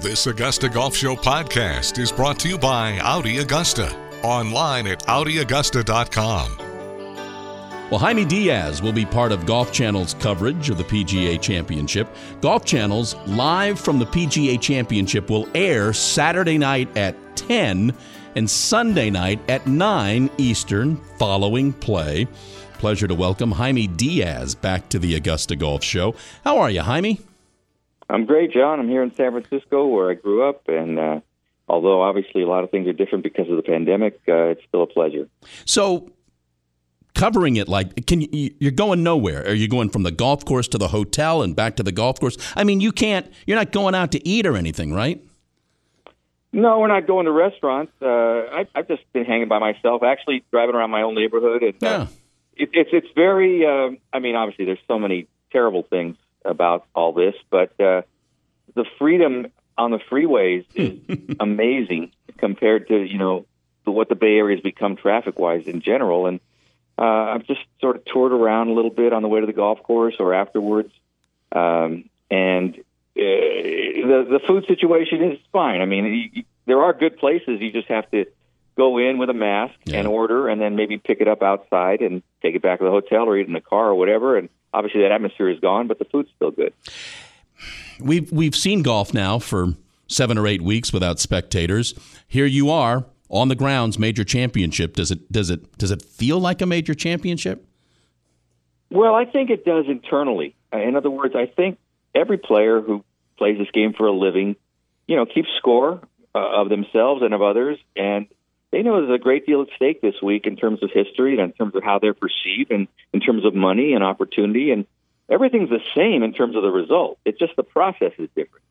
This Augusta Golf Show podcast is brought to you by Audi Augusta. Online at AudiAugusta.com. Well, Jaime Diaz will be part of Golf Channel's coverage of the PGA Championship. Golf Channel's Live from the PGA Championship will air Saturday night at 10 and Sunday night at 9 Eastern following play. Pleasure to welcome Jaime Diaz back to the Augusta Golf Show. How are you, Jaime? I'm great, John. I'm here in San Francisco where I grew up, and uh, although obviously a lot of things are different because of the pandemic, uh, it's still a pleasure. So, covering it like can you you're going nowhere. Are you going from the golf course to the hotel and back to the golf course? I mean you can't you're not going out to eat or anything right? No we're not going to restaurants. Uh I, i've just been hanging by myself actually driving around my own neighborhood. And yeah. uh, it, it's it's very uh, i mean obviously there's so many terrible things about all this but uh the freedom on the freeways is amazing compared to you know what the bay area has become traffic wise in general and uh, I've just sort of toured around a little bit on the way to the golf course or afterwards, um, and uh, the the food situation is fine. I mean, you, there are good places. You just have to go in with a mask Yeah. and order, and then maybe pick it up outside and take it back to the hotel or eat in the car or whatever. And obviously, that atmosphere is gone, but the food's still good. we've we've seen golf now for seven or eight weeks without spectators here you are on the grounds major championship does it does it does it feel like a major championship Well, I think it does internally. Uh, In other words, I think every player who plays this game for a living, you know, keeps score uh, of themselves and of others, and they know there's a great deal at stake this week in terms of history and in terms of how they're perceived, and in terms of money and opportunity, and everything's the same in terms of the result. It's just the process is different.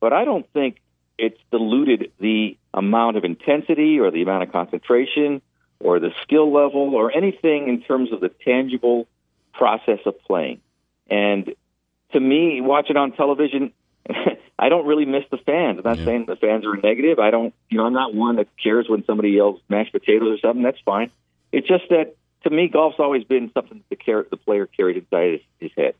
But I don't think it's diluted the amount of intensity or the amount of concentration or the skill level or anything in terms of the tangible process of playing. And to me, watch it on television, I don't really miss the fans. I'm not Yeah. saying the fans are negative. I don't, you know, I'm not one that cares when somebody yells mashed potatoes or something. That's fine. It's just that to me, golf's always been something that the, car- the player carried inside his, his head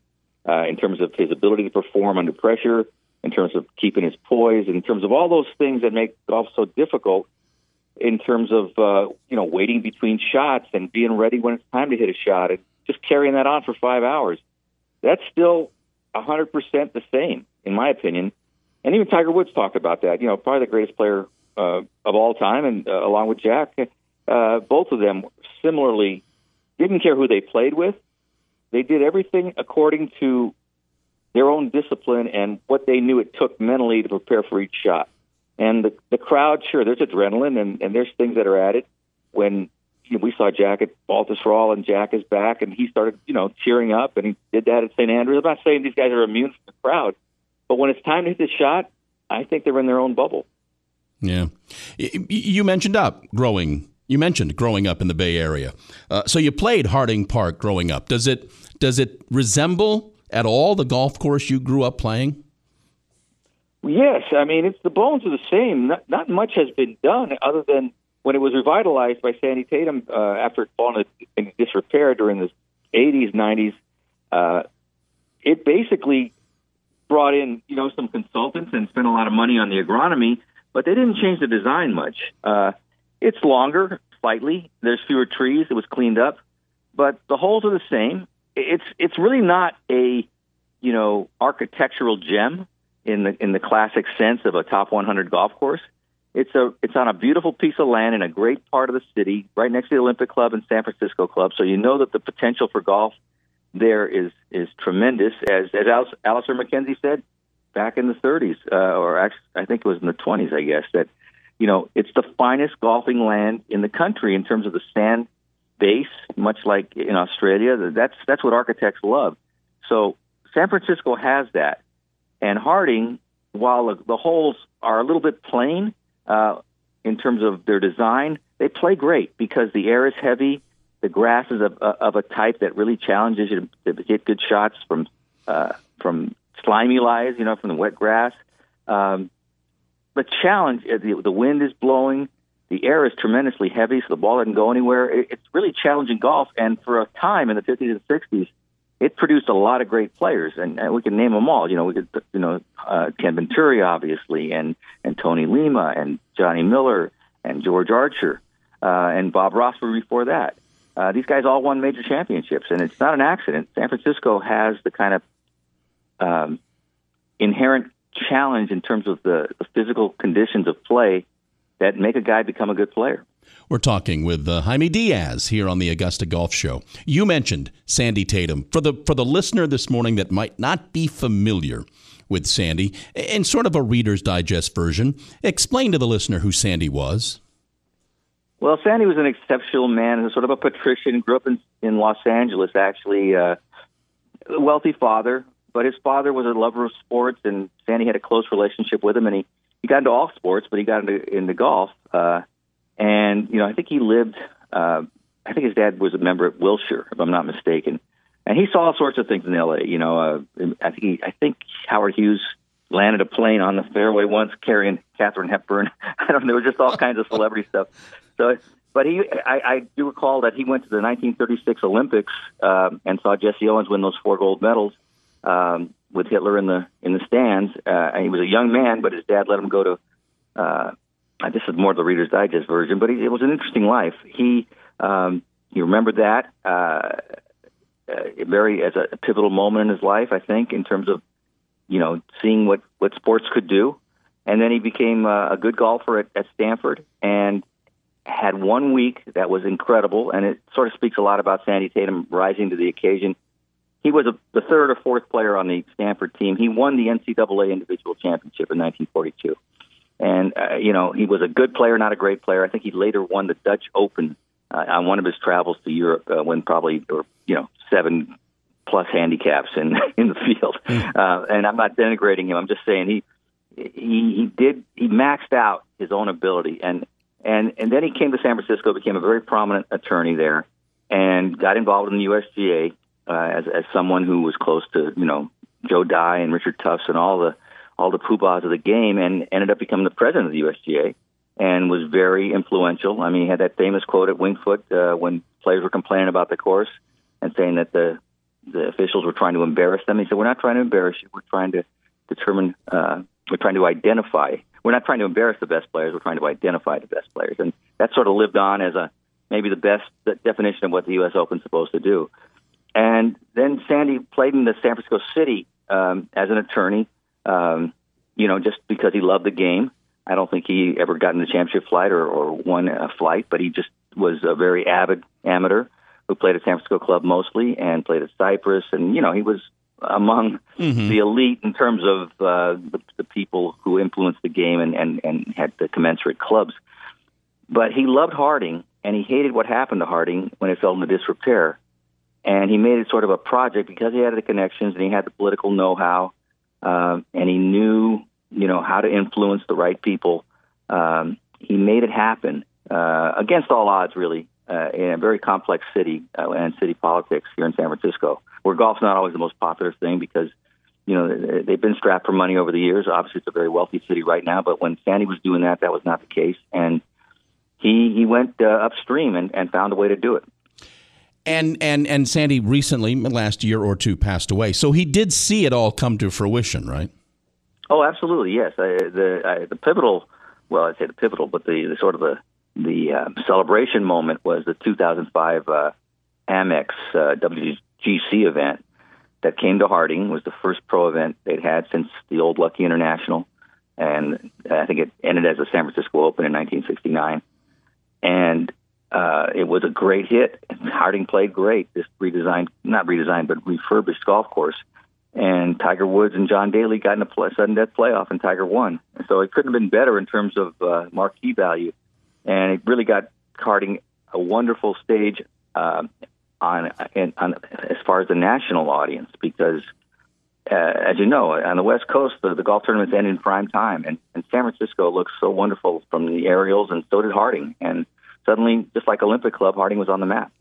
uh, in terms of his ability to perform under pressure, in terms of keeping his poise, in terms of all those things that make golf so difficult. In terms of uh, you know waiting between shots and being ready when it's time to hit a shot, and just carrying that on for five hours, that's still a hundred percent the same, in my opinion. And even Tiger Woods talked about that. You know, probably the greatest player uh, of all time, and uh, along with Jack, uh, both of them similarly didn't care who they played with. They did everything according to their own discipline and what they knew it took mentally to prepare for each shot. And the, the crowd, sure, there's adrenaline and, and there's things that are added. When we saw Jack at Baltusrol and Jack is back and he started, you know, cheering up and he did that at St. Andrews. I'm not saying these guys are immune from the crowd, but when it's time to hit the shot, I think they're in their own bubble. yeah you mentioned up growing you mentioned growing up in the bay area uh, so you played harding park growing up does it does it resemble at all the golf course you grew up playing Yes, I mean it's the bones are the same. Not, not much has been done other than when it was revitalized by Sandy Tatum uh, after it fallen in disrepair during the 80s, 90s. Uh, it basically brought in you know some consultants and spent a lot of money on the agronomy, but they didn't change the design much. Uh, it's longer slightly. There's fewer trees. It was cleaned up, but the holes are the same. It's it's really not a you know architectural gem in the in the classic sense of a top 100 golf course. It's a it's on a beautiful piece of land in a great part of the city, right next to the Olympic Club and San Francisco Club. So you know that the potential for golf there is is tremendous. As as Al- Alister MacKenzie said back in the 30s, uh, or actually I think it was in the 20s, I guess that you know it's the finest golfing land in the country in terms of the sand base, much like in Australia. That's that's what architects love. So San Francisco has that. And Harding, while the, the holes are a little bit plain uh, in terms of their design, they play great because the air is heavy. The grass is of, of a type that really challenges you to, get good shots from uh, from slimy lies, you know, from the wet grass. Um, the challenge, uh, the, the wind is blowing. The air is tremendously heavy, so the ball doesn't go anywhere. It, it's really challenging golf. And for a time in the 50s and 60s, it produced a lot of great players, and, and we can name them all. You know, we could, you know, uh, Ken Venturi, obviously, and and Tony Lema, and Johnny Miller, and George Archer, uh, and Bob Rossiter before that. Uh, these guys all won major championships, and it's not an accident. San Francisco has the kind of um, inherent challenge in terms of the, the physical conditions of play that make a guy become a good player. We're talking with uh, Jaime Diaz here on the Augusta Golf Show. You mentioned Sandy Tatum. For the for the listener this morning that might not be familiar with Sandy, in sort of a Reader's Digest version, explain to the listener who Sandy was. Well, Sandy was an exceptional man, sort of a patrician. Grew up in in Los Angeles, actually. Uh, a wealthy father, but his father was a lover of sports, and Sandy had a close relationship with him, and he he got into all sports, but he got into into golf. Uh, and you know, I think he lived. Uh, I think his dad was a member at Wilshire, if I'm not mistaken. And he saw all sorts of things in L.A. You know, uh, I think he, I think Howard Hughes landed a plane on the fairway once carrying Katharine Hepburn. I don't know. There was just all kinds of celebrity stuff. So, but he, I, I do recall that he went to the 1936 Olympics um, and saw Jesse Owens win those four gold medals um, with Hitler in the in the stands. Uh, and he was a young man, but his dad let him go to uh, uh, this is more the Reader's Digest version, but he, it was an interesting life. He um, he remembered that uh, uh, very as a pivotal moment in his life, I think, in terms of you know seeing what what sports could do. And then he became uh, a good golfer at, at Stanford and had one week that was incredible. And it sort of speaks a lot about Sandy Tatum rising to the occasion. He was a, the third or fourth player on the Stanford team. He won the NCAA individual championship in 1942. And, uh, you know, he was a good player, not a great player. I think he later won the Dutch Open uh, on one of his travels to Europe uh, when probably were, you know, seven plus handicaps in in the field. Hmm. Uh, and I'm not denigrating him. I'm just saying he he he did he maxed out his own ability and and and then he came to San Francisco, became a very prominent attorney there, and got involved in the USGA uh, as as someone who was close to you know Joe Dey and Richard Tufts and all the all the poobahs of the game and ended up becoming the president of the USGA and was very influential. I mean, he had that famous quote at Winged Foot uh, when players were complaining about the course and saying that the the officials were trying to embarrass them. He said, "We're not trying to embarrass you. We're trying to determine. Uh, we're trying to identify. We're not trying to embarrass the best players. We're trying to identify the best players." And that sort of lived on as a maybe the best definition of what the U.S. Open is supposed to do. And then Sandy played in the San Francisco City um, as an attorney um, you know, just because he loved the game. I don't think he ever got in the championship flight or, or won a flight, but he just was a very avid amateur who played at San Francisco Club mostly and played at Cypress. And, you know, he was among mm-hmm. the elite in terms of uh, the, the people who influenced the game and, and, and had the commensurate clubs. But he loved Harding, and he hated what happened to Harding when it fell into disrepair. And he made it sort of a project because he had the connections and he had the political know-how um, and he knew, you know, how to influence the right people. Um, he made it happen uh, against all odds, really, uh, in a very complex city uh, and city politics here in San Francisco, where golf's not always the most popular thing because, you know, they've been strapped for money over the years. Obviously, it's a very wealthy city right now, but when Sandy was doing that, that was not the case, and he he went uh, upstream and, and found a way to do it. And and and Sandy recently, last year or two, passed away. So he did see it all come to fruition, right? Oh, absolutely, yes. I, the I, the pivotal, well, I'd say the pivotal, but the, the sort of the the uh, celebration moment was the 2005 uh, Amex uh, WGC event that came to Harding. It was the first pro event they'd had since the old Lucky International, and I think it ended as the San Francisco Open in 1969. And uh, it was a great hit. Harding played great. This redesigned, not redesigned, but refurbished golf course. And Tiger Woods and John Daly got in a sudden death playoff, and Tiger won. So it couldn't have been better in terms of uh, marquee value. And it really got Harding a wonderful stage uh, on, in, on as far as the national audience because uh, as you know, on the West Coast, the, the golf tournaments end in prime time, and, and San Francisco looks so wonderful from the aerials, and so did Harding. And suddenly, just like Olympic Club, Harding was on the map.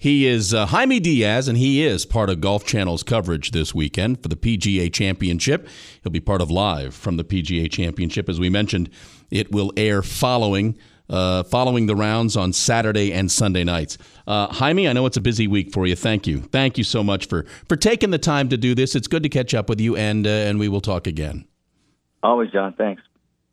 He is uh, Jaime Diaz, and he is part of Golf Channel's coverage this weekend for the PGA Championship. He'll be part of live from the PGA Championship. As we mentioned, it will air following uh, following the rounds on Saturday and Sunday nights. Uh, Jaime, I know it's a busy week for you. Thank you. Thank you so much for, for taking the time to do this. It's good to catch up with you, and, uh, and we will talk again. Always, John. Thanks.